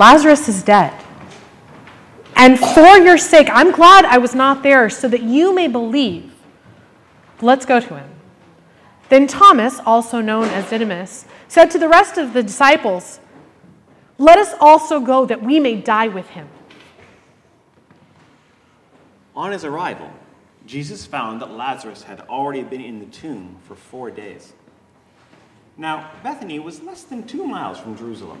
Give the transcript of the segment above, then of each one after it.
Lazarus is dead. And for your sake, I'm glad I was not there so that you may believe. Let's go to him. Then Thomas, also known as Didymus, said to the rest of the disciples, Let us also go that we may die with him. On his arrival, Jesus found that Lazarus had already been in the tomb for four days. Now, Bethany was less than two miles from Jerusalem,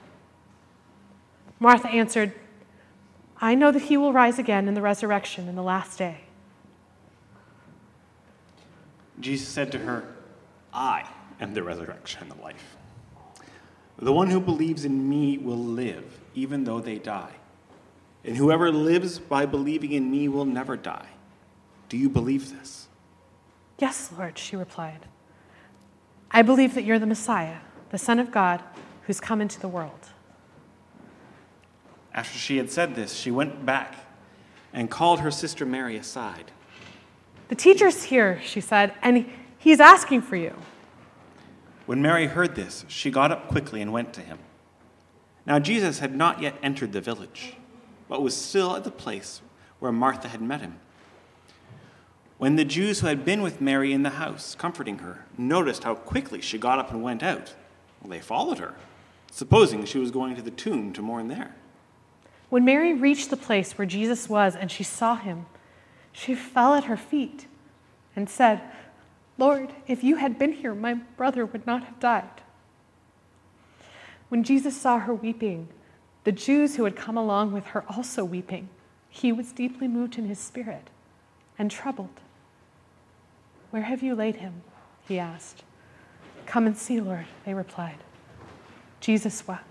Martha answered, I know that he will rise again in the resurrection in the last day. Jesus said to her, I am the resurrection and the life. The one who believes in me will live, even though they die. And whoever lives by believing in me will never die. Do you believe this? Yes, Lord, she replied. I believe that you're the Messiah, the Son of God, who's come into the world. After she had said this, she went back and called her sister Mary aside. The teacher's here, she said, and he's asking for you. When Mary heard this, she got up quickly and went to him. Now, Jesus had not yet entered the village, but was still at the place where Martha had met him. When the Jews who had been with Mary in the house, comforting her, noticed how quickly she got up and went out, well, they followed her, supposing she was going to the tomb to mourn there. When Mary reached the place where Jesus was and she saw him, she fell at her feet and said, Lord, if you had been here, my brother would not have died. When Jesus saw her weeping, the Jews who had come along with her also weeping, he was deeply moved in his spirit and troubled. Where have you laid him? he asked. Come and see, Lord, they replied. Jesus wept.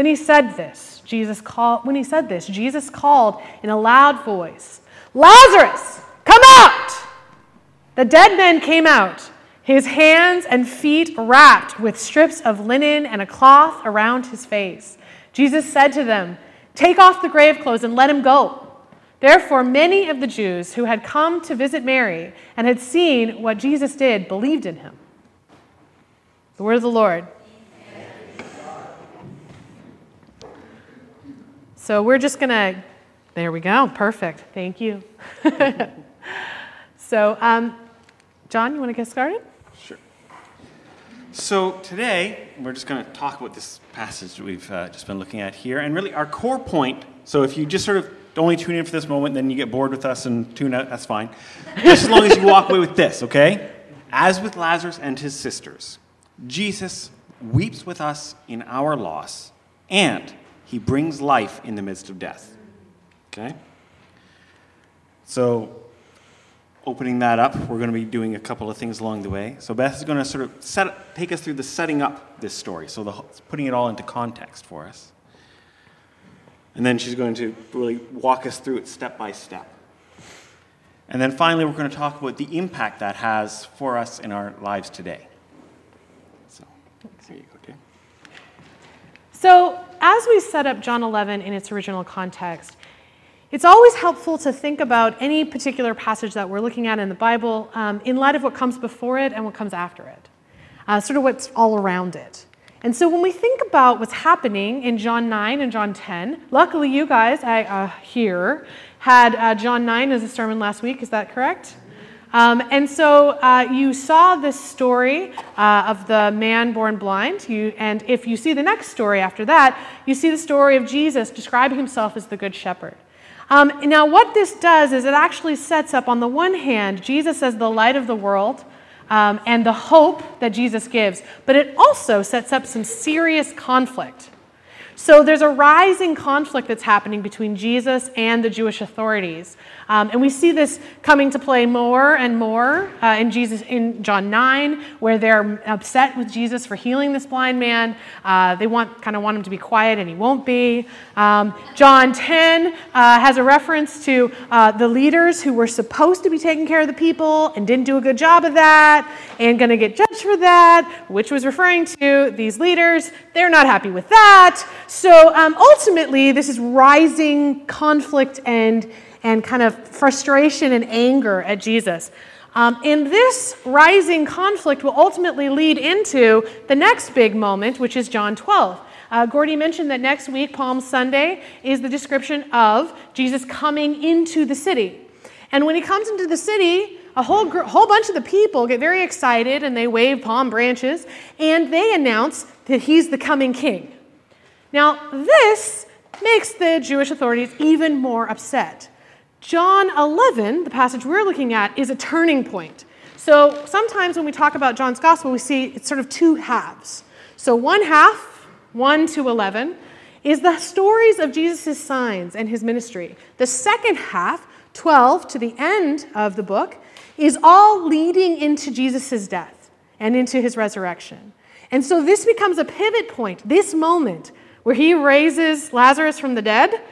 Then he said this. Jesus called when he said this, Jesus called in a loud voice, "Lazarus, come out!" The dead man came out, his hands and feet wrapped with strips of linen and a cloth around his face. Jesus said to them, "Take off the grave clothes and let him go." Therefore, many of the Jews who had come to visit Mary and had seen what Jesus did believed in him. The word of the Lord. So we're just going to, there we go, perfect. Thank you. so, um, John, you want to get started? Sure. So today, we're just going to talk about this passage that we've uh, just been looking at here. And really, our core point so if you just sort of only tune in for this moment, then you get bored with us and tune out, that's fine. Just as long as you walk away with this, okay? As with Lazarus and his sisters, Jesus weeps with us in our loss, and he brings life in the midst of death. Okay? So, opening that up, we're going to be doing a couple of things along the way. So, Beth is going to sort of set, take us through the setting up this story, so the, putting it all into context for us. And then she's going to really walk us through it step by step. And then finally, we're going to talk about the impact that has for us in our lives today. So, there you go. So, as we set up John 11 in its original context, it's always helpful to think about any particular passage that we're looking at in the Bible um, in light of what comes before it and what comes after it, uh, sort of what's all around it. And so when we think about what's happening in John 9 and John 10, luckily you guys I, uh, here had uh, John 9 as a sermon last week, is that correct? Um, and so uh, you saw this story uh, of the man born blind. You, and if you see the next story after that, you see the story of Jesus describing himself as the Good Shepherd. Um, now, what this does is it actually sets up, on the one hand, Jesus as the light of the world um, and the hope that Jesus gives, but it also sets up some serious conflict. So there's a rising conflict that's happening between Jesus and the Jewish authorities. Um, and we see this coming to play more and more uh, in Jesus in John 9, where they're upset with Jesus for healing this blind man. Uh, they want kind of want him to be quiet, and he won't be. Um, John 10 uh, has a reference to uh, the leaders who were supposed to be taking care of the people and didn't do a good job of that, and going to get judged for that, which was referring to these leaders. They're not happy with that. So um, ultimately, this is rising conflict and, and kind of frustration and anger at Jesus. Um, and this rising conflict will ultimately lead into the next big moment, which is John 12. Uh, Gordy mentioned that next week, Palm Sunday, is the description of Jesus coming into the city. And when he comes into the city, a whole, gr- whole bunch of the people get very excited and they wave palm branches and they announce that he's the coming king. Now, this makes the Jewish authorities even more upset. John 11, the passage we're looking at, is a turning point. So sometimes when we talk about John's gospel, we see it's sort of two halves. So one half, 1 to 11, is the stories of Jesus' signs and his ministry. The second half, 12 to the end of the book, is all leading into Jesus' death and into his resurrection. And so this becomes a pivot point, this moment where he raises Lazarus from the dead,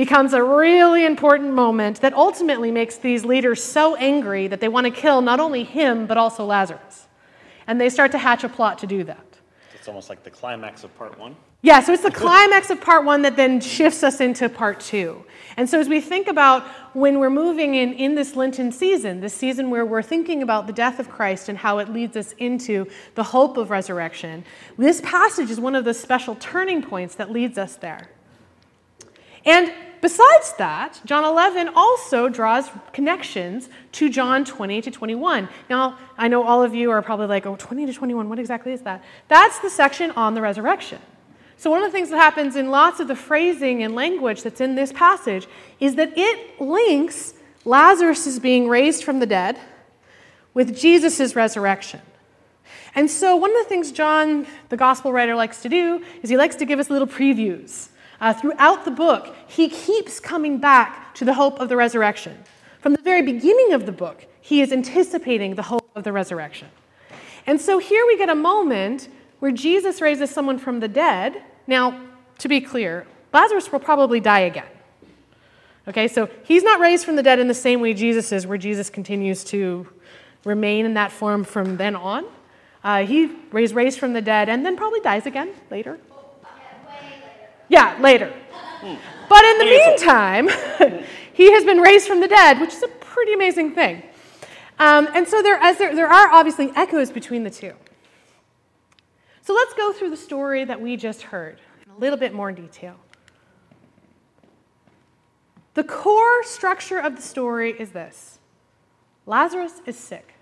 becomes a really important moment that ultimately makes these leaders so angry that they want to kill not only him, but also Lazarus. And they start to hatch a plot to do that. It's almost like the climax of part one. Yeah, so it's the climax of part one that then shifts us into part two. And so, as we think about when we're moving in, in this Lenten season, this season where we're thinking about the death of Christ and how it leads us into the hope of resurrection, this passage is one of the special turning points that leads us there. And besides that, John 11 also draws connections to John 20 to 21. Now, I know all of you are probably like, oh, 20 to 21, what exactly is that? That's the section on the resurrection. So, one of the things that happens in lots of the phrasing and language that's in this passage is that it links Lazarus' being raised from the dead with Jesus' resurrection. And so, one of the things John, the gospel writer, likes to do is he likes to give us little previews. Uh, throughout the book, he keeps coming back to the hope of the resurrection. From the very beginning of the book, he is anticipating the hope of the resurrection. And so, here we get a moment where Jesus raises someone from the dead now, to be clear, Lazarus will probably die again. Okay, so he's not raised from the dead in the same way Jesus is, where Jesus continues to remain in that form from then on. Uh, he was raised from the dead and then probably dies again later. Yeah, later. But in the meantime, he has been raised from the dead, which is a pretty amazing thing. Um, and so there, as there, there are obviously echoes between the two. So let's go through the story that we just heard in a little bit more detail. The core structure of the story is this Lazarus is sick.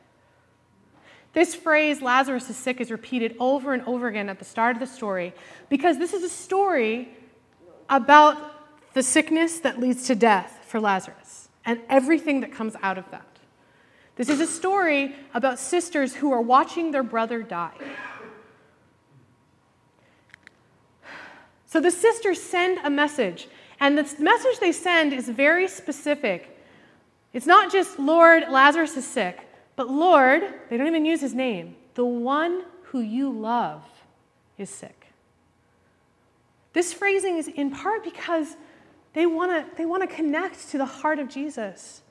This phrase, Lazarus is sick, is repeated over and over again at the start of the story because this is a story about the sickness that leads to death for Lazarus and everything that comes out of that. This is a story about sisters who are watching their brother die. So the sisters send a message, and the message they send is very specific. It's not just, Lord, Lazarus is sick, but Lord, they don't even use his name, the one who you love is sick. This phrasing is in part because they want to they want to connect to the heart of Jesus.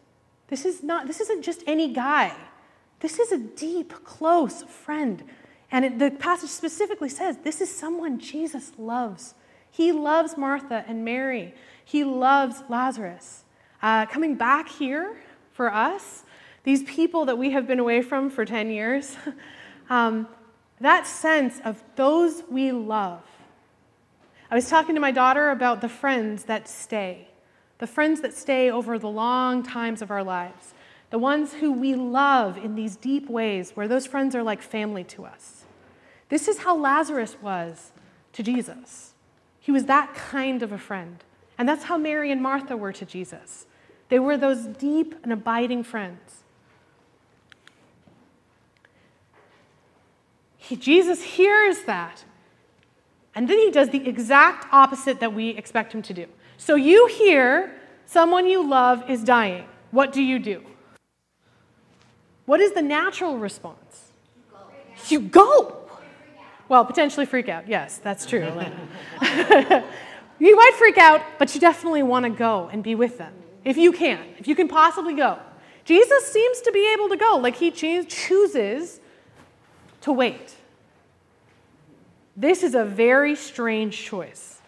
This is not this isn't just any guy. This is a deep, close friend. And it, the passage specifically says this is someone Jesus loves. He loves Martha and Mary. He loves Lazarus. Uh, coming back here for us, these people that we have been away from for 10 years, um, that sense of those we love. I was talking to my daughter about the friends that stay, the friends that stay over the long times of our lives, the ones who we love in these deep ways where those friends are like family to us. This is how Lazarus was to Jesus. He was that kind of a friend. And that's how Mary and Martha were to Jesus. They were those deep and abiding friends. He, Jesus hears that. And then he does the exact opposite that we expect him to do. So you hear someone you love is dying. What do you do? What is the natural response? You go. Well, potentially freak out. Yes, that's true. you might freak out, but you definitely want to go and be with them if you can, if you can possibly go. Jesus seems to be able to go, like he chooses to wait. This is a very strange choice.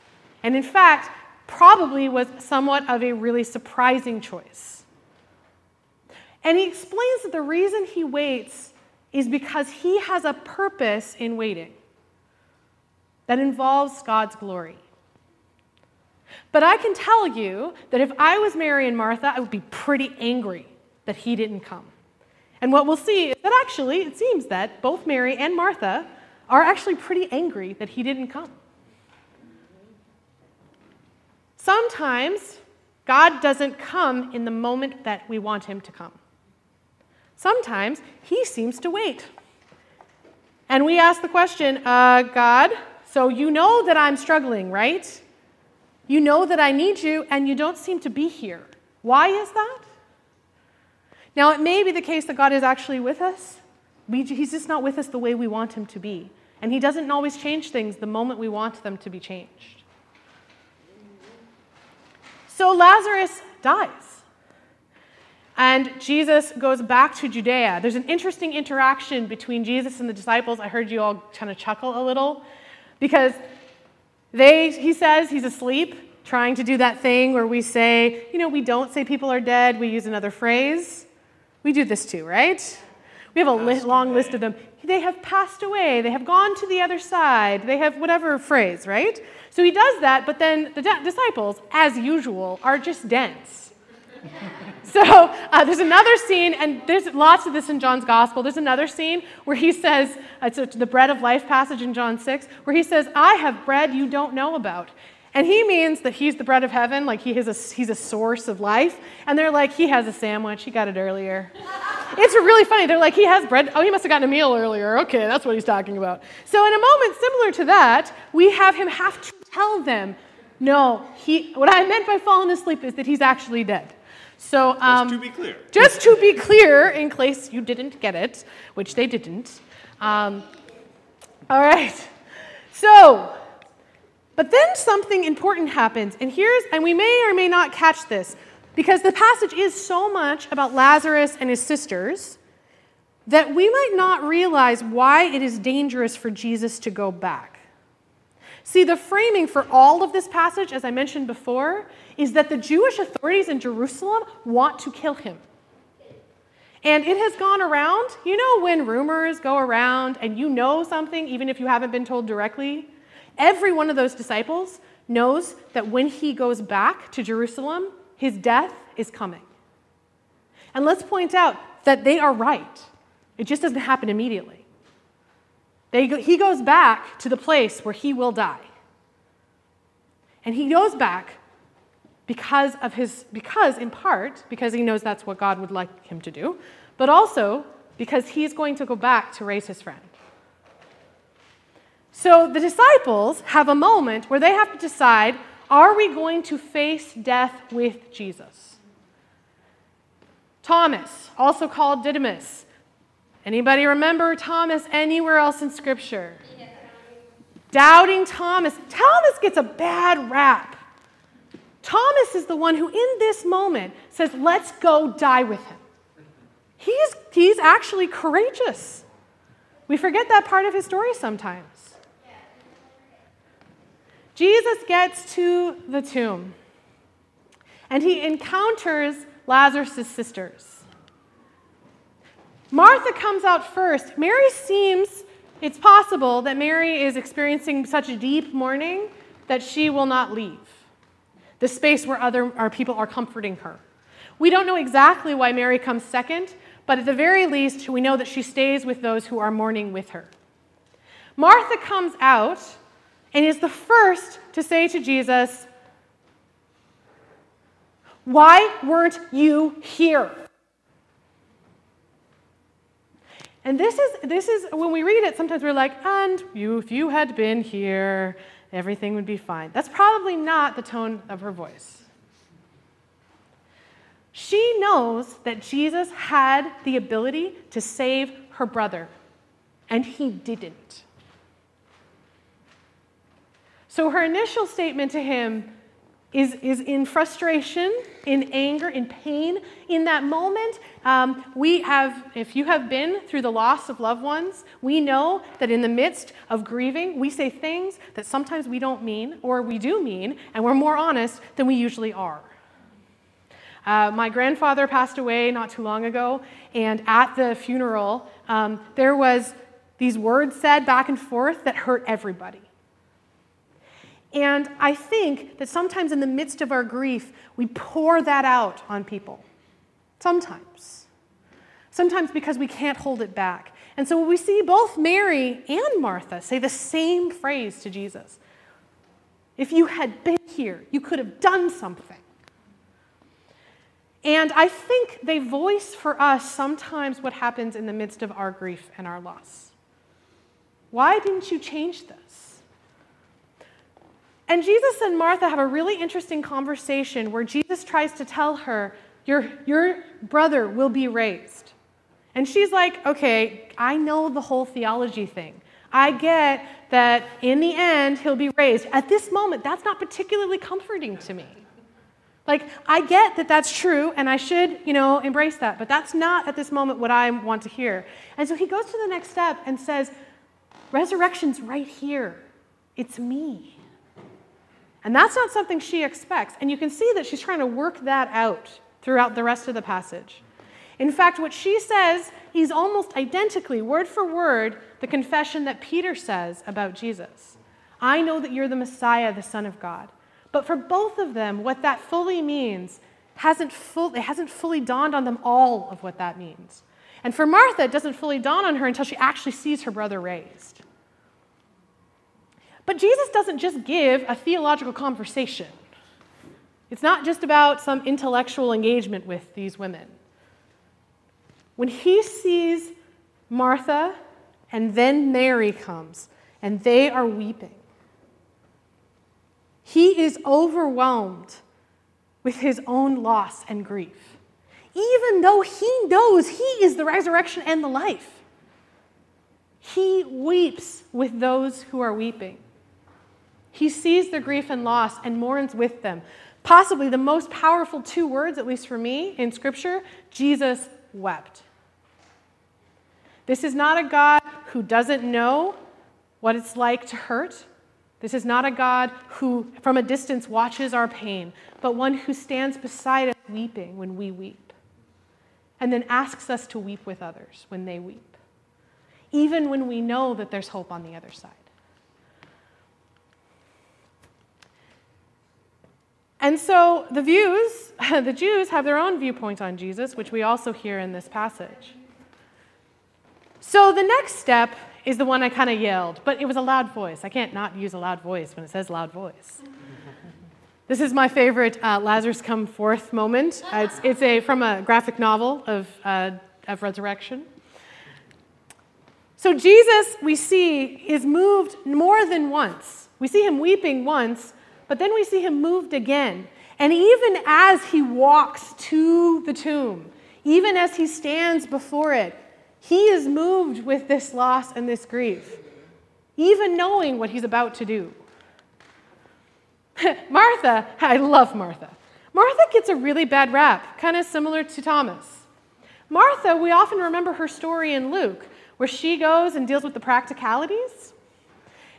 And in fact, probably was somewhat of a really surprising choice. And he explains that the reason he waits is because he has a purpose in waiting that involves God's glory. But I can tell you that if I was Mary and Martha, I would be pretty angry that he didn't come. And what we'll see is that actually it seems that both Mary and Martha are actually pretty angry that he didn't come. Sometimes God doesn't come in the moment that we want him to come. Sometimes he seems to wait. And we ask the question uh, God, so you know that I'm struggling, right? You know that I need you, and you don't seem to be here. Why is that? Now, it may be the case that God is actually with us. We, he's just not with us the way we want him to be. And He doesn't always change things the moment we want them to be changed. So Lazarus dies. And Jesus goes back to Judea. There's an interesting interaction between Jesus and the disciples. I heard you all kind of chuckle a little because they, he says he's asleep, trying to do that thing where we say, you know, we don't say people are dead, we use another phrase. We do this too, right? We have a li- long list of them they have passed away, they have gone to the other side, they have whatever phrase, right? So he does that, but then the disciples, as usual, are just dense. so uh, there's another scene, and there's lots of this in John's gospel. There's another scene where he says, uh, it's the bread of life passage in John 6, where he says, I have bread you don't know about. And he means that he's the bread of heaven, like he is a, he's a source of life. And they're like, he has a sandwich, he got it earlier. it's really funny. They're like, he has bread. Oh, he must have gotten a meal earlier. Okay, that's what he's talking about. So, in a moment similar to that, we have him have to tell them, no, he, what I meant by falling asleep is that he's actually dead. So, um, just to be clear. Just to be clear, in case you didn't get it, which they didn't. Um, all right. So, but then something important happens, and here's, and we may or may not catch this, because the passage is so much about Lazarus and his sisters that we might not realize why it is dangerous for Jesus to go back. See, the framing for all of this passage, as I mentioned before, is that the Jewish authorities in Jerusalem want to kill him. And it has gone around. You know, when rumors go around and you know something, even if you haven't been told directly, Every one of those disciples knows that when he goes back to Jerusalem, his death is coming. And let's point out that they are right. It just doesn't happen immediately. They, he goes back to the place where he will die. And he goes back because of his because in part because he knows that's what God would like him to do, but also because he's going to go back to raise his friend. So the disciples have a moment where they have to decide are we going to face death with Jesus? Thomas, also called Didymus. Anybody remember Thomas anywhere else in Scripture? Yeah. Doubting Thomas. Thomas gets a bad rap. Thomas is the one who, in this moment, says, Let's go die with him. He's, he's actually courageous. We forget that part of his story sometimes. Jesus gets to the tomb and he encounters Lazarus' sisters. Martha comes out first. Mary seems, it's possible that Mary is experiencing such a deep mourning that she will not leave the space where other our people are comforting her. We don't know exactly why Mary comes second, but at the very least, we know that she stays with those who are mourning with her. Martha comes out and is the first to say to Jesus, Why weren't you here? And this is, this is when we read it, sometimes we're like, and you, if you had been here, everything would be fine. That's probably not the tone of her voice. She knows that Jesus had the ability to save her brother, and he didn't. So her initial statement to him is, is in frustration, in anger, in pain. In that moment, um, we have, if you have been through the loss of loved ones, we know that in the midst of grieving, we say things that sometimes we don't mean, or we do mean, and we're more honest than we usually are. Uh, my grandfather passed away not too long ago, and at the funeral, um, there was these words said back and forth that hurt everybody. And I think that sometimes in the midst of our grief, we pour that out on people. Sometimes. Sometimes because we can't hold it back. And so we see both Mary and Martha say the same phrase to Jesus If you had been here, you could have done something. And I think they voice for us sometimes what happens in the midst of our grief and our loss. Why didn't you change this? And Jesus and Martha have a really interesting conversation where Jesus tries to tell her, Your, your brother will be raised. And she's like, Okay, I know the whole theology thing. I get that in the end, he'll be raised. At this moment, that's not particularly comforting to me. Like, I get that that's true, and I should, you know, embrace that, but that's not at this moment what I want to hear. And so he goes to the next step and says, Resurrection's right here. It's me. And that's not something she expects. And you can see that she's trying to work that out throughout the rest of the passage. In fact, what she says is almost identically, word for word, the confession that Peter says about Jesus. I know that you're the Messiah, the Son of God. But for both of them, what that fully means hasn't full, it hasn't fully dawned on them all of what that means. And for Martha, it doesn't fully dawn on her until she actually sees her brother raised. But Jesus doesn't just give a theological conversation. It's not just about some intellectual engagement with these women. When he sees Martha and then Mary comes and they are weeping, he is overwhelmed with his own loss and grief, even though he knows he is the resurrection and the life. He weeps with those who are weeping. He sees their grief and loss and mourns with them. Possibly the most powerful two words, at least for me, in Scripture Jesus wept. This is not a God who doesn't know what it's like to hurt. This is not a God who, from a distance, watches our pain, but one who stands beside us weeping when we weep, and then asks us to weep with others when they weep, even when we know that there's hope on the other side. And so the views, the Jews have their own viewpoint on Jesus, which we also hear in this passage. So the next step is the one I kind of yelled, but it was a loud voice. I can't not use a loud voice when it says loud voice. This is my favorite uh, Lazarus come forth moment. Uh, it's, it's a, from a graphic novel of, uh, of resurrection. So Jesus, we see, is moved more than once. We see him weeping once, but then we see him moved again. And even as he walks to the tomb, even as he stands before it, he is moved with this loss and this grief, even knowing what he's about to do. Martha, I love Martha. Martha gets a really bad rap, kind of similar to Thomas. Martha, we often remember her story in Luke, where she goes and deals with the practicalities.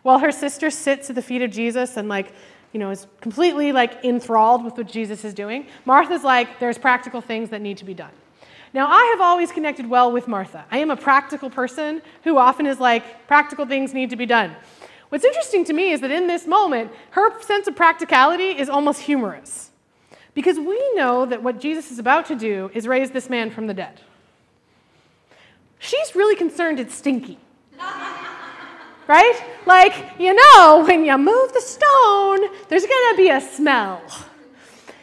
while her sister sits at the feet of Jesus and like, you know, is completely like enthralled with what Jesus is doing, Martha's like, there's practical things that need to be done. Now, I have always connected well with Martha. I am a practical person who often is like, practical things need to be done. What's interesting to me is that in this moment, her sense of practicality is almost humorous. Because we know that what Jesus is about to do is raise this man from the dead. She's really concerned it's stinky. right? Like, you know, when you move the stone, there's going to be a smell.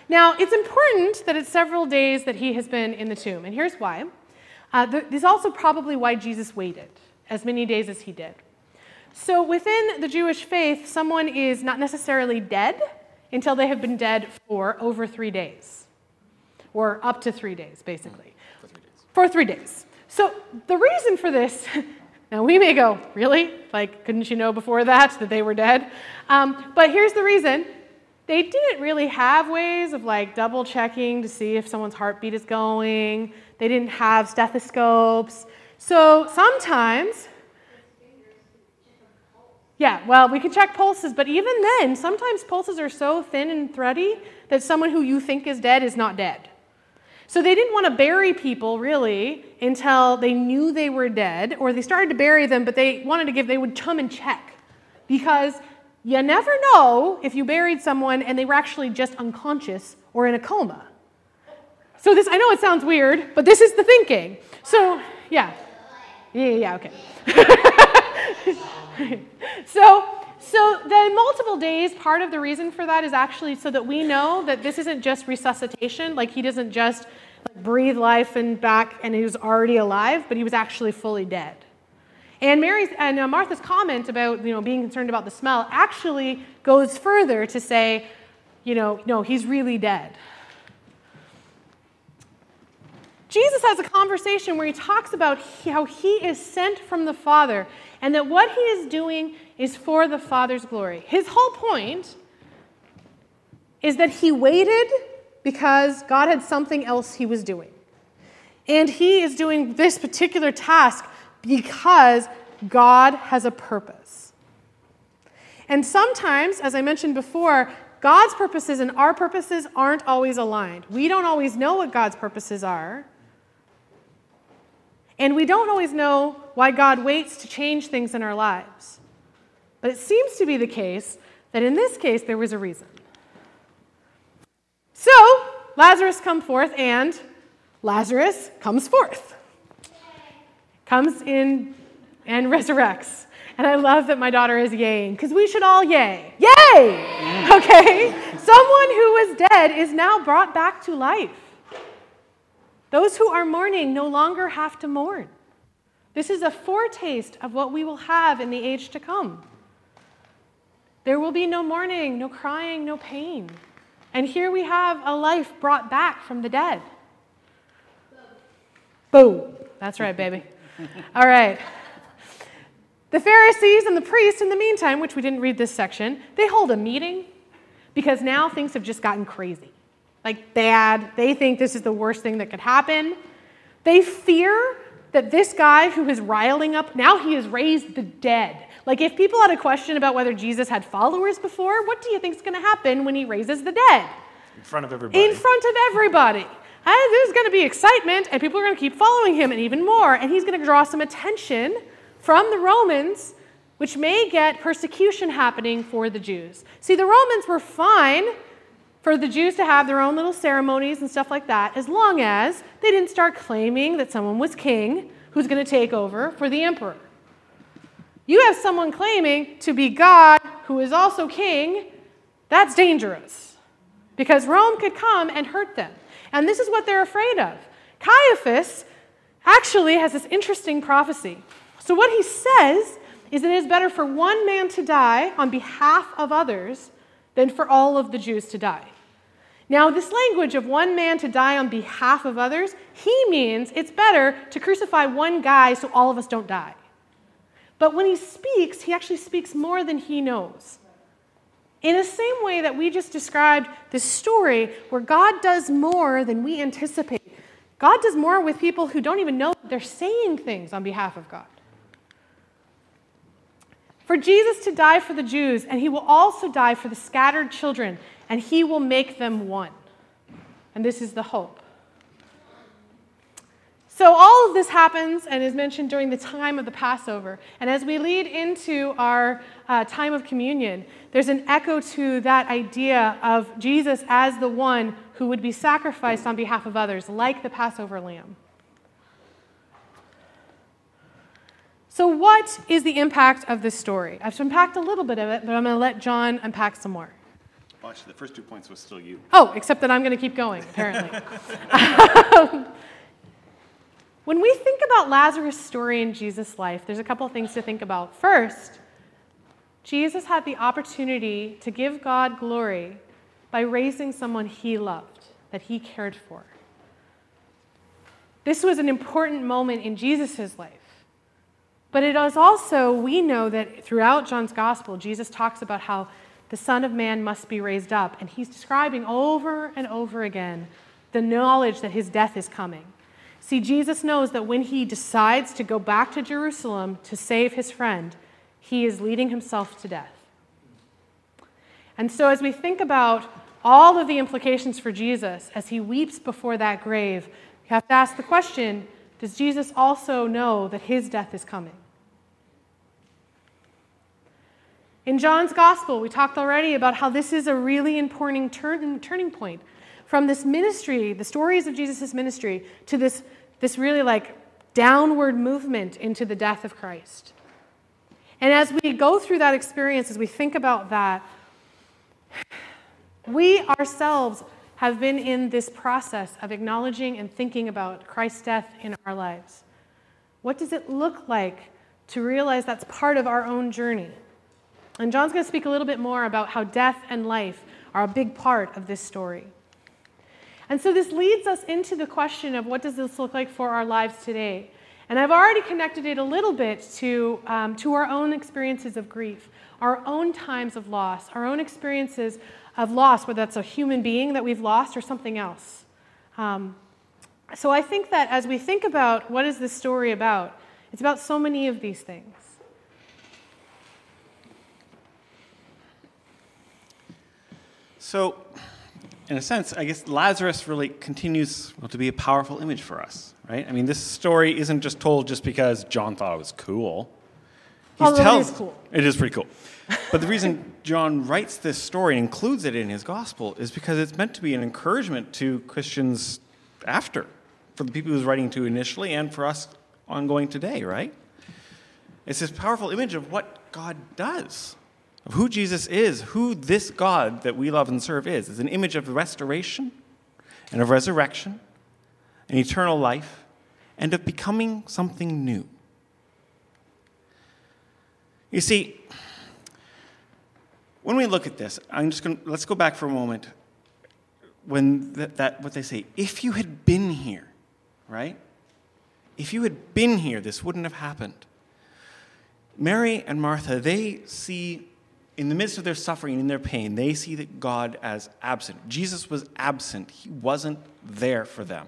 Now, it's important that it's several days that he has been in the tomb, and here's why. Uh, this is also probably why Jesus waited as many days as he did. So, within the Jewish faith, someone is not necessarily dead until they have been dead for over three days, or up to three days, basically. For three days. For three days. So, the reason for this, now we may go, really? Like, couldn't you know before that that they were dead? Um, but here's the reason they didn't really have ways of like double checking to see if someone's heartbeat is going. They didn't have stethoscopes. So sometimes, yeah, well, we can check pulses, but even then, sometimes pulses are so thin and thready that someone who you think is dead is not dead. So they didn't want to bury people really until they knew they were dead, or they started to bury them, but they wanted to give, they would come and check because you never know if you buried someone and they were actually just unconscious or in a coma. So this, I know it sounds weird, but this is the thinking. So, yeah. Yeah, yeah, okay. so, so the multiple days, part of the reason for that is actually so that we know that this isn't just resuscitation, like he doesn't just like, breathe life and back and he was already alive, but he was actually fully dead. And Mary's and uh, Martha's comment about you know being concerned about the smell actually goes further to say, you know, no, he's really dead. Jesus has a conversation where he talks about how he is sent from the Father and that what he is doing is for the Father's glory. His whole point is that he waited because God had something else he was doing. And he is doing this particular task because God has a purpose. And sometimes, as I mentioned before, God's purposes and our purposes aren't always aligned. We don't always know what God's purposes are. And we don't always know why God waits to change things in our lives. But it seems to be the case that in this case there was a reason. So, Lazarus comes forth and Lazarus comes forth comes in and resurrects. And I love that my daughter is yaying because we should all yay. Yay! Mm. Okay? Someone who was dead is now brought back to life. Those who are mourning no longer have to mourn. This is a foretaste of what we will have in the age to come. There will be no mourning, no crying, no pain. And here we have a life brought back from the dead. Boom. That's right, baby. All right. The Pharisees and the priests, in the meantime, which we didn't read this section, they hold a meeting because now things have just gotten crazy. Like bad. They think this is the worst thing that could happen. They fear that this guy who is riling up, now he has raised the dead. Like if people had a question about whether Jesus had followers before, what do you think is going to happen when he raises the dead? In front of everybody. In front of everybody there's going to be excitement, and people are going to keep following him, and even more. And he's going to draw some attention from the Romans, which may get persecution happening for the Jews. See, the Romans were fine for the Jews to have their own little ceremonies and stuff like that, as long as they didn't start claiming that someone was king who's going to take over for the emperor. You have someone claiming to be God who is also king, that's dangerous because Rome could come and hurt them. And this is what they're afraid of. Caiaphas actually has this interesting prophecy. So, what he says is that it is better for one man to die on behalf of others than for all of the Jews to die. Now, this language of one man to die on behalf of others, he means it's better to crucify one guy so all of us don't die. But when he speaks, he actually speaks more than he knows. In the same way that we just described this story where God does more than we anticipate, God does more with people who don't even know they're saying things on behalf of God. For Jesus to die for the Jews, and he will also die for the scattered children, and he will make them one. And this is the hope. So, all of this happens and is mentioned during the time of the Passover. And as we lead into our uh, time of communion, there's an echo to that idea of Jesus as the one who would be sacrificed on behalf of others, like the Passover lamb. So, what is the impact of this story? I've unpacked a little bit of it, but I'm going to let John unpack some more. Well, actually, the first two points was still you. Oh, except that I'm going to keep going, apparently. Um, when we think about Lazarus' story in Jesus' life, there's a couple of things to think about. First, Jesus had the opportunity to give God glory by raising someone he loved, that he cared for. This was an important moment in Jesus' life. But it is also, we know that throughout John's gospel, Jesus talks about how the Son of Man must be raised up. And he's describing over and over again the knowledge that his death is coming. See, Jesus knows that when he decides to go back to Jerusalem to save his friend, he is leading himself to death. And so, as we think about all of the implications for Jesus as he weeps before that grave, you have to ask the question does Jesus also know that his death is coming? In John's gospel, we talked already about how this is a really important turn, turning point from this ministry, the stories of Jesus' ministry, to this, this really like downward movement into the death of Christ. And as we go through that experience, as we think about that, we ourselves have been in this process of acknowledging and thinking about Christ's death in our lives. What does it look like to realize that's part of our own journey? And John's going to speak a little bit more about how death and life are a big part of this story. And so this leads us into the question of what does this look like for our lives today? And I've already connected it a little bit to, um, to our own experiences of grief, our own times of loss, our own experiences of loss, whether that's a human being that we've lost or something else. Um, so I think that as we think about what is this story about, it's about so many of these things. So, in a sense, I guess Lazarus really continues well, to be a powerful image for us, right? I mean, this story isn't just told just because John thought it was cool. Although tells, it is cool. It is pretty cool. But the reason John writes this story and includes it in his gospel is because it's meant to be an encouragement to Christians after, for the people he was writing to initially and for us ongoing today, right? It's this powerful image of what God does, of who Jesus is, who this God that we love and serve is. It's an image of restoration and of resurrection and eternal life and of becoming something new. You see, when we look at this, I'm just going to let's go back for a moment. When that, that what they say, if you had been here, right? If you had been here, this wouldn't have happened. Mary and Martha, they see in the midst of their suffering and their pain, they see that God as absent. Jesus was absent. He wasn't there for them.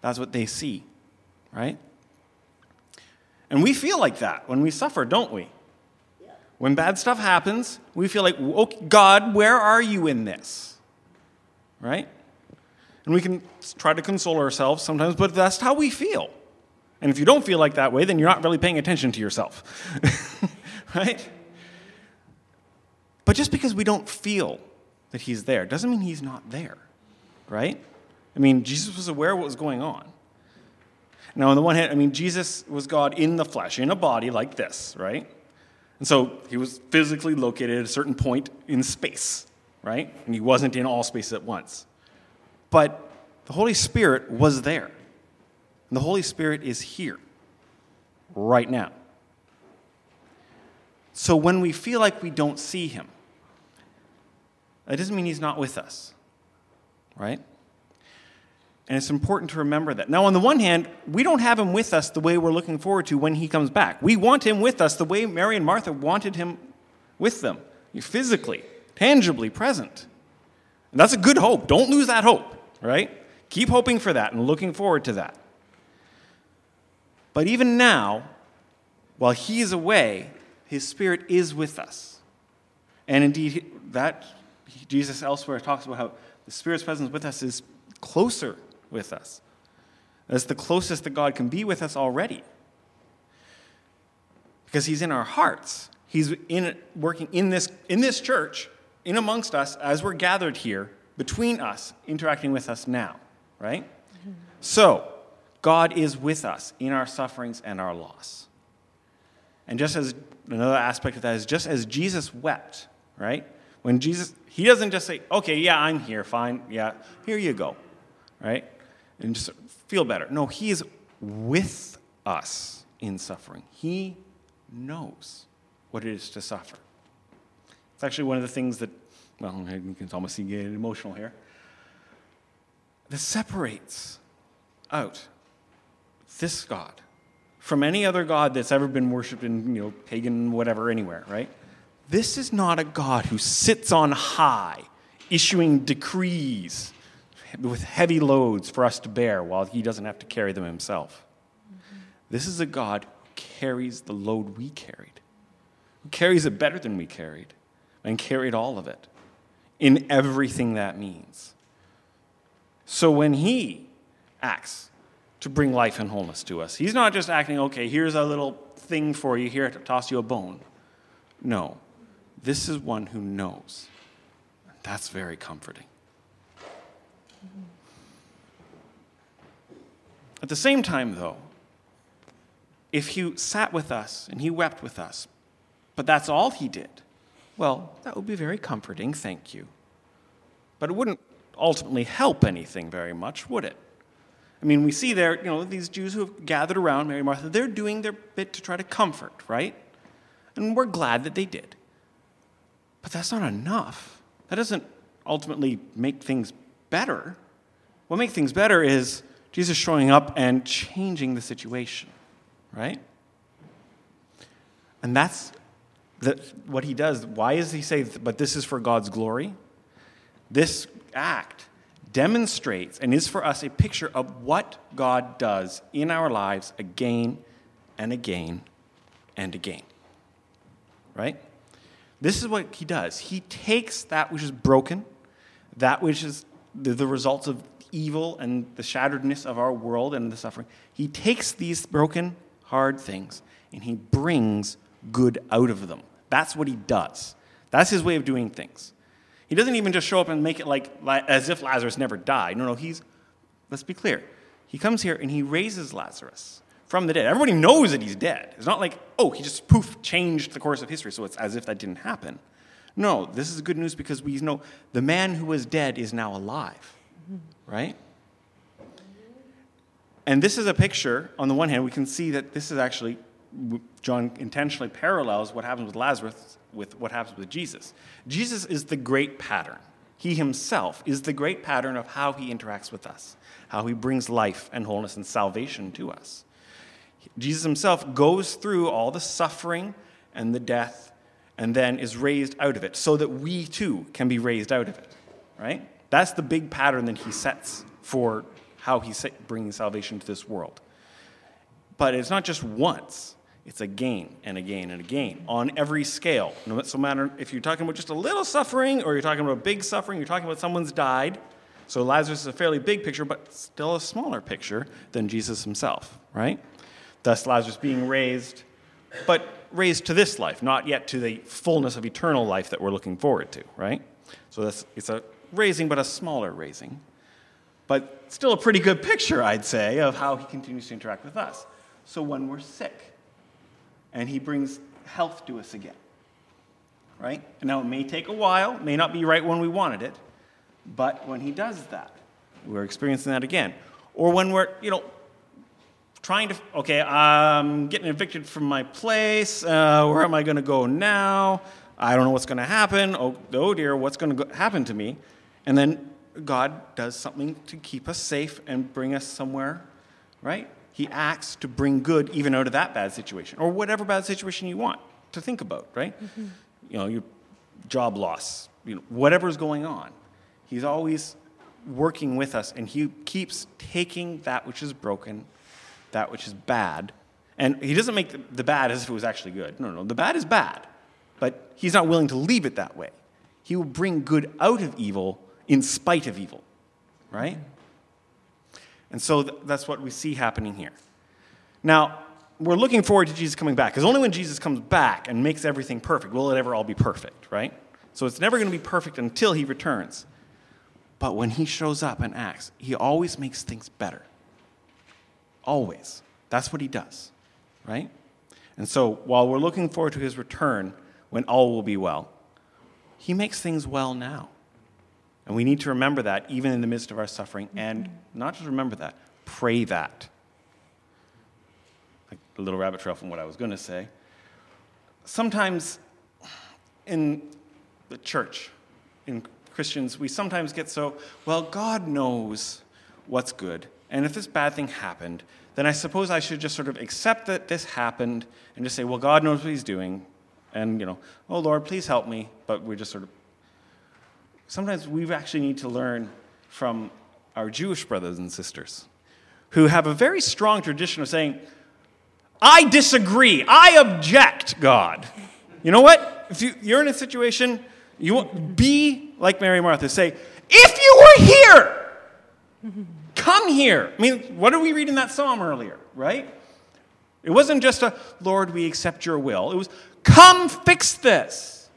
That's what they see, right? And we feel like that when we suffer, don't we? When bad stuff happens, we feel like, okay, God, where are you in this? Right? And we can try to console ourselves sometimes, but that's how we feel. And if you don't feel like that way, then you're not really paying attention to yourself. right? But just because we don't feel that he's there doesn't mean he's not there. Right? I mean, Jesus was aware of what was going on. Now, on the one hand, I mean, Jesus was God in the flesh, in a body like this, right? And so he was physically located at a certain point in space, right? And he wasn't in all space at once. But the Holy Spirit was there. And the Holy Spirit is here, right now. So when we feel like we don't see him, that doesn't mean he's not with us, right? And it's important to remember that. Now, on the one hand, we don't have him with us the way we're looking forward to when he comes back. We want him with us the way Mary and Martha wanted him with them, physically, tangibly present. And that's a good hope. Don't lose that hope, right? Keep hoping for that and looking forward to that. But even now, while he is away, his Spirit is with us. And indeed, that Jesus elsewhere talks about how the Spirit's presence with us is closer with us. That's the closest that God can be with us already. Because he's in our hearts. He's in, working in this, in this church, in amongst us, as we're gathered here, between us, interacting with us now, right? So, God is with us in our sufferings and our loss. And just as another aspect of that is just as Jesus wept, right? When Jesus, he doesn't just say, okay, yeah, I'm here, fine, yeah, here you go, right? And just feel better. No, he is with us in suffering. He knows what it is to suffer. It's actually one of the things that, well, you can almost see getting emotional here, that separates out this God from any other God that's ever been worshipped in, you know, pagan whatever anywhere, right? This is not a God who sits on high, issuing decrees with heavy loads for us to bear while he doesn't have to carry them himself. Mm-hmm. This is a God who carries the load we carried, who carries it better than we carried, and carried all of it in everything that means. So when he acts to bring life and wholeness to us, he's not just acting, okay, here's a little thing for you, here to toss you a bone. No, this is one who knows. That's very comforting. At the same time, though, if he sat with us and he wept with us, but that's all he did, well, that would be very comforting, thank you. But it wouldn't ultimately help anything very much, would it? I mean, we see there, you know, these Jews who have gathered around Mary and Martha, they're doing their bit to try to comfort, right? And we're glad that they did. But that's not enough. That doesn't ultimately make things better. What makes things better is Jesus showing up and changing the situation, right? And that's the, what he does. Why does he say, but this is for God's glory? This act demonstrates and is for us a picture of what God does in our lives again and again and again. Right? This is what he does. He takes that which is broken, that which is the, the results of evil and the shatteredness of our world and the suffering. He takes these broken, hard things and he brings good out of them. That's what he does. That's his way of doing things. He doesn't even just show up and make it like as if Lazarus never died. No, no, he's let's be clear. He comes here and he raises Lazarus from the dead. Everybody knows that he's dead. It's not like, oh, he just poof, changed the course of history, so it's as if that didn't happen. No, this is good news because we know the man who was dead is now alive, right? And this is a picture, on the one hand, we can see that this is actually, John intentionally parallels what happens with Lazarus with what happens with Jesus. Jesus is the great pattern. He himself is the great pattern of how he interacts with us, how he brings life and wholeness and salvation to us. Jesus himself goes through all the suffering and the death and then is raised out of it so that we too can be raised out of it, right? That's the big pattern that he sets for how he's bringing salvation to this world. But it's not just once, it's again and again and again on every scale. No matter if you're talking about just a little suffering or you're talking about big suffering, you're talking about someone's died. So Lazarus is a fairly big picture, but still a smaller picture than Jesus himself, right? Thus, Lazarus being raised, but raised to this life, not yet to the fullness of eternal life that we're looking forward to, right? So that's, it's a raising, but a smaller raising. But still a pretty good picture, I'd say, of how he continues to interact with us. So when we're sick, and he brings health to us again, right? And now it may take a while, may not be right when we wanted it, but when he does that, we're experiencing that again. Or when we're, you know, trying to, okay, I'm getting evicted from my place. Uh, where am I going to go now? I don't know what's going to happen. Oh, oh dear, what's going to happen to me? And then God does something to keep us safe and bring us somewhere, right? He acts to bring good even out of that bad situation or whatever bad situation you want to think about, right? Mm-hmm. You know, your job loss, you know, whatever's going on. He's always working with us and he keeps taking that which is broken that which is bad And he doesn't make the bad as if it was actually good. No, no, the bad is bad. But he's not willing to leave it that way. He will bring good out of evil in spite of evil, right? And so th- that's what we see happening here. Now, we're looking forward to Jesus coming back, because only when Jesus comes back and makes everything perfect will it ever all be perfect, right? So it's never going to be perfect until he returns. But when he shows up and acts, he always makes things better. Always. That's what he does, right? And so while we're looking forward to his return, when all will be well, he makes things well now. And we need to remember that even in the midst of our suffering, and not just remember that, pray that. Like a little rabbit trail from what I was going to say. Sometimes in the church, in Christians, we sometimes get so, well, God knows what's good. And if this bad thing happened, then I suppose I should just sort of accept that this happened and just say, well, God knows what he's doing. And, you know, oh, Lord, please help me. But we just sort of. Sometimes we actually need to learn from our Jewish brothers and sisters who have a very strong tradition of saying, I disagree. I object, God. You know what? If you, you're in a situation, you want, be like Mary Martha. Say, if you were here, come here. I mean, what did we read in that psalm earlier, right? It wasn't just a, Lord, we accept your will. It was, come fix this.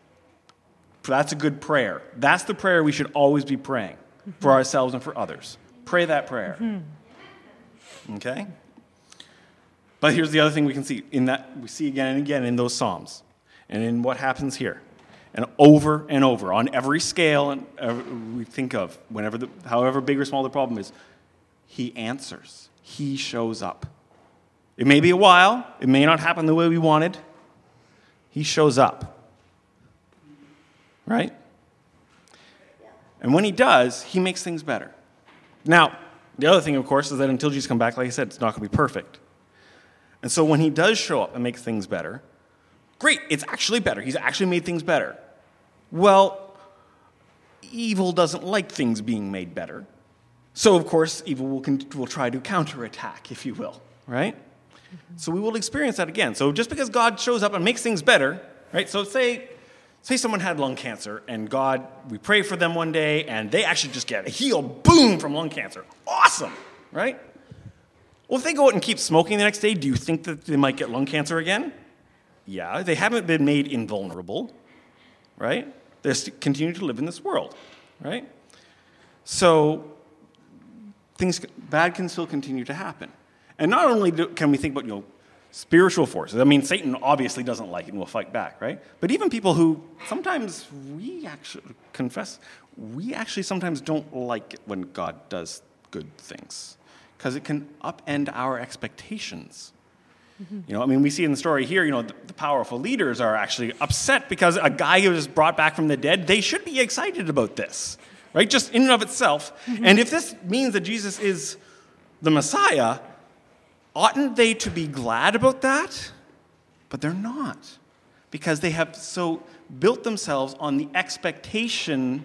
That's a good prayer. That's the prayer we should always be praying for ourselves and for others. Pray that prayer. Okay? But here's the other thing we can see in that we see again and again in those psalms and in what happens here. And over and over on every scale and uh, we think of whenever the, however big or small the problem is, he answers. He shows up. It may be a while, it may not happen the way we wanted. He shows up. Right? And when he does, he makes things better. Now, the other thing, of course, is that until Jesus comes back, like I said, it's not going to be perfect. And so when he does show up and make things better, great, it's actually better. He's actually made things better. Well, evil doesn't like things being made better. So, of course, evil will, con- will try to counterattack, if you will, right? Mm-hmm. So we will experience that again. So just because God shows up and makes things better, right? So say, say someone had lung cancer and God, we pray for them one day and they actually just get healed, boom, from lung cancer. Awesome, right? Well, if they go out and keep smoking the next day, do you think that they might get lung cancer again? Yeah, they haven't been made invulnerable, right? They continue to live in this world, right? So things bad can still continue to happen. And not only do, can we think about you know spiritual forces. I mean, Satan obviously doesn't like it and will fight back, right? But even people who sometimes we actually confess, we actually sometimes don't like it when God does good things because it can upend our expectations. You know, I mean, we see in the story here, you know, the, the, powerful leaders are actually upset because a guy who was brought back from the dead, they should be excited about this, right? Just in and of itself. Mm-hmm. And if this means that Jesus is the Messiah, oughtn't they to be glad about that? But they're not, because they have so built themselves on the expectation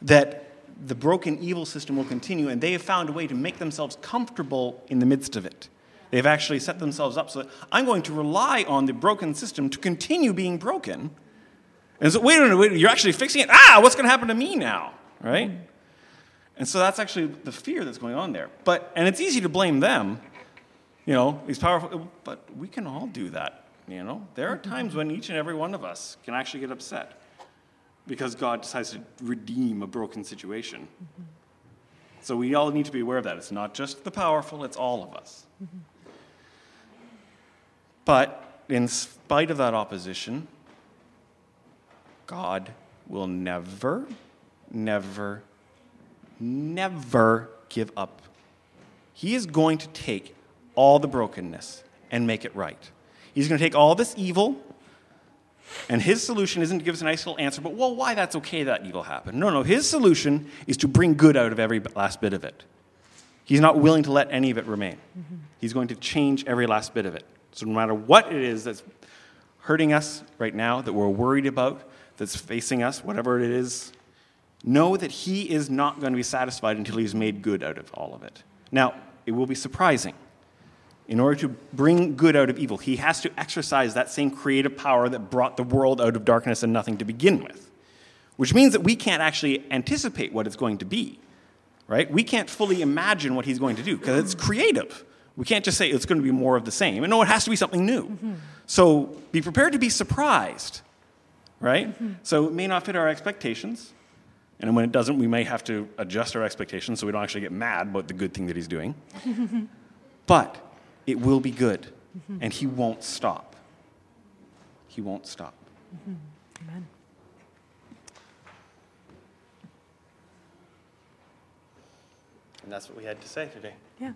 that the broken evil system will continue, and they have found a way to make themselves comfortable in the midst of it. They've actually set themselves up so that I'm going to rely on the broken system to continue being broken. And so, wait a minute, wait, you're actually fixing it? Ah, what's going to happen to me now? Right? And so that's actually the fear that's going on there. But, and it's easy to blame them, you know, he's powerful, but we can all do that, you know? There are times when each and every one of us can actually get upset because God decides to redeem a broken situation. Mm-hmm. So we all need to be aware of that. It's not just the powerful, it's all of us. Mm-hmm. But in spite of that opposition, God will never, never, never give up. He is going to take all the brokenness and make it right. He's going to take all this evil, and his solution isn't to give us a nice little answer, but, well, why that's okay that evil happened. No, no, his solution is to bring good out of every last bit of it. He's not willing to let any of it remain. Mm-hmm. He's going to change every last bit of it. So, no matter what it is that's hurting us right now, that we're worried about, that's facing us, whatever it is, know that He is not going to be satisfied until He's made good out of all of it. Now, it will be surprising in order to bring good out of evil, he has to exercise that same creative power that brought the world out of darkness and nothing to begin with. Which means that we can't actually anticipate what it's going to be, right? We can't fully imagine what he's going to do because it's creative. We can't just say it's going to be more of the same. And no, it has to be something new. Mm-hmm. So be prepared to be surprised, right? Mm-hmm. So it may not fit our expectations. And when it doesn't, we may have to adjust our expectations so we don't actually get mad about the good thing that he's doing. but it will be good, mm-hmm. and he won't stop. He won't stop. Mm-hmm. Amen. And that's what we had to say today. Yeah.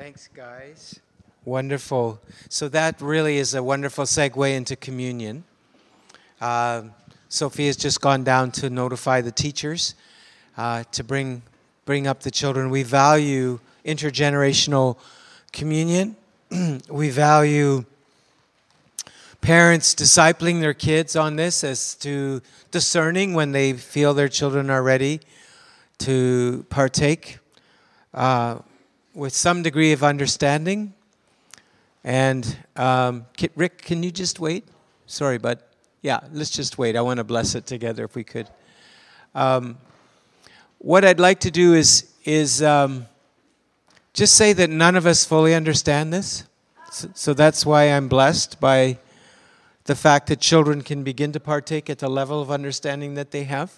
Thanks, guys. Wonderful. So that really is a wonderful segue into communion. Uh, Sophia's just gone down to notify the teachers uh, to bring bring up the children. We value intergenerational communion. we value parents discipling their kids on this as to discerning when they feel their children are ready to partake. Uh, with some degree of understanding. And um, Rick, can you just wait? Sorry, but yeah, let's just wait. I want to bless it together if we could. Um, what I'd like to do is is um, just say that none of us fully understand this. So, so that's why I'm blessed by the fact that children can begin to partake at the level of understanding that they have.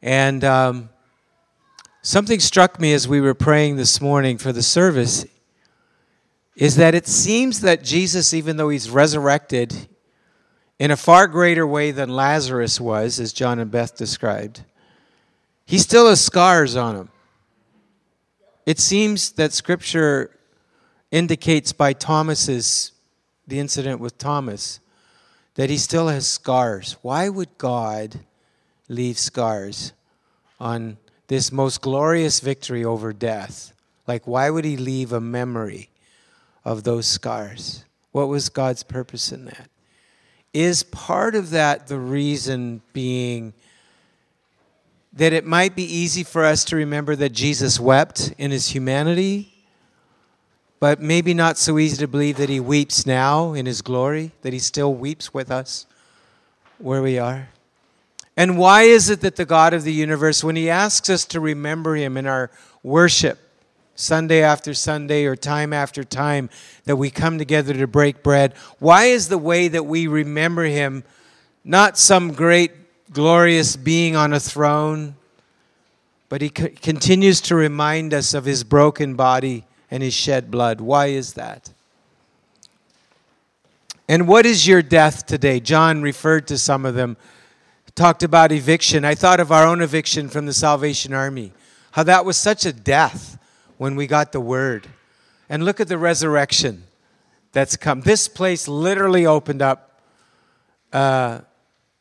And um, Something struck me as we were praying this morning for the service is that it seems that Jesus, even though he's resurrected in a far greater way than Lazarus was, as John and Beth described, he still has scars on him. It seems that scripture indicates by Thomas's the incident with Thomas that he still has scars. Why would God leave scars on this most glorious victory over death. Like, why would he leave a memory of those scars? What was God's purpose in that? Is part of that the reason being that it might be easy for us to remember that Jesus wept in his humanity, but maybe not so easy to believe that he weeps now in his glory, that he still weeps with us where we are? And why is it that the God of the universe, when He asks us to remember Him in our worship, Sunday after Sunday or time after time, that we come together to break bread, why is the way that we remember Him not some great, glorious being on a throne, but He co- continues to remind us of His broken body and His shed blood? Why is that? And what is your death today? John referred to some of them talked about eviction. I thought of our own eviction from the Salvation Army, how that was such a death when we got the word. And look at the resurrection that's come. This place literally opened up uh,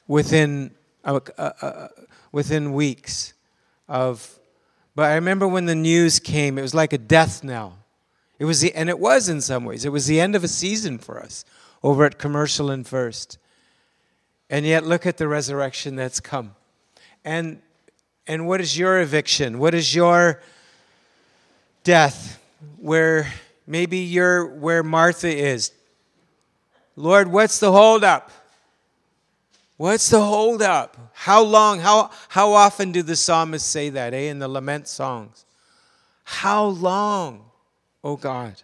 within, uh, uh, uh, within weeks of. But I remember when the news came, it was like a death knell. It was the, and it was in some ways. It was the end of a season for us over at Commercial and First. And yet, look at the resurrection that's come. And, and what is your eviction? What is your death? Where maybe you're where Martha is. Lord, what's the holdup? What's the holdup? How long? How, how often do the psalmists say that, eh, in the lament songs? How long, oh God?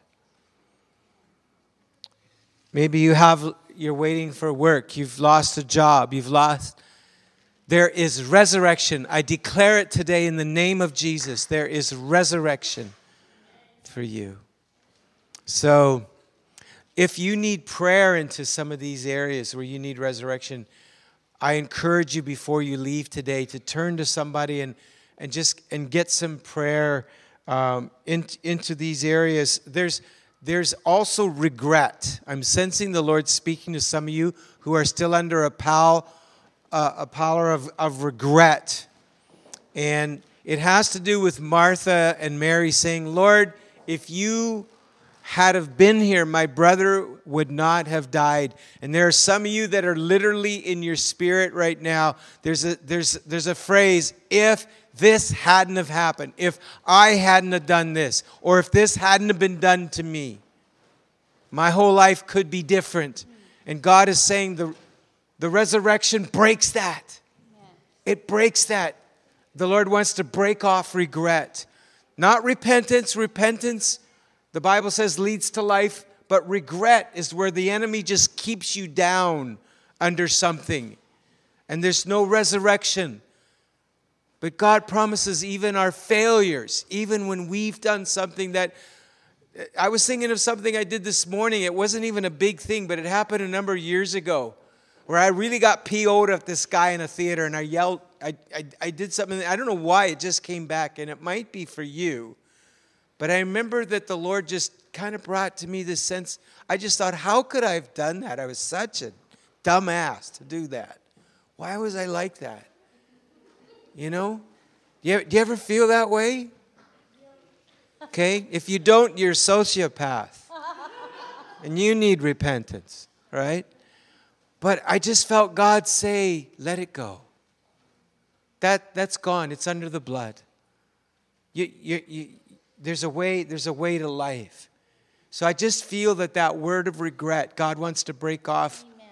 Maybe you have you're waiting for work, you've lost a job, you've lost. There is resurrection. I declare it today in the name of Jesus. There is resurrection for you. So, if you need prayer into some of these areas where you need resurrection, I encourage you before you leave today to turn to somebody and, and just and get some prayer um, in, into these areas. There's there's also regret. I'm sensing the Lord speaking to some of you who are still under a, pal, uh, a power of, of regret. And It has to do with Martha and Mary saying, Lord, if you had have been here, my brother would not have died. And there are some of you that are literally in your spirit right now. There's a, there's, there's a phrase, if this hadn't have happened, if I hadn't have done this, or if this hadn't have been done to me, my whole life could be different. And God is saying the, the resurrection breaks that. It breaks that. The Lord wants to break off regret. Not repentance. Repentance the Bible says leads to life, but regret is where the enemy just keeps you down under something. And there's no resurrection. But God promises even our failures, even when we've done something that I was thinking of something I did this morning. It wasn't even a big thing, but it happened a number of years ago where I really got PO'd at this guy in a theater and I yelled, I, I, I did something, I don't know why, it just came back, and it might be for you. But I remember that the Lord just kind of brought to me this sense. I just thought, how could I have done that? I was such a dumbass to do that. Why was I like that? You know? Do you, do you ever feel that way? Okay? If you don't, you're a sociopath. And you need repentance, right? But I just felt God say, let it go. That, that's gone. It's under the blood. You, you, you, there's a way there's a way to life so i just feel that that word of regret god wants to break off Amen.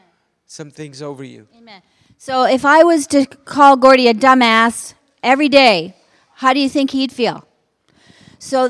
some things over you Amen. So if I was to call Gordy a dumbass every day, how do you think he'd feel? So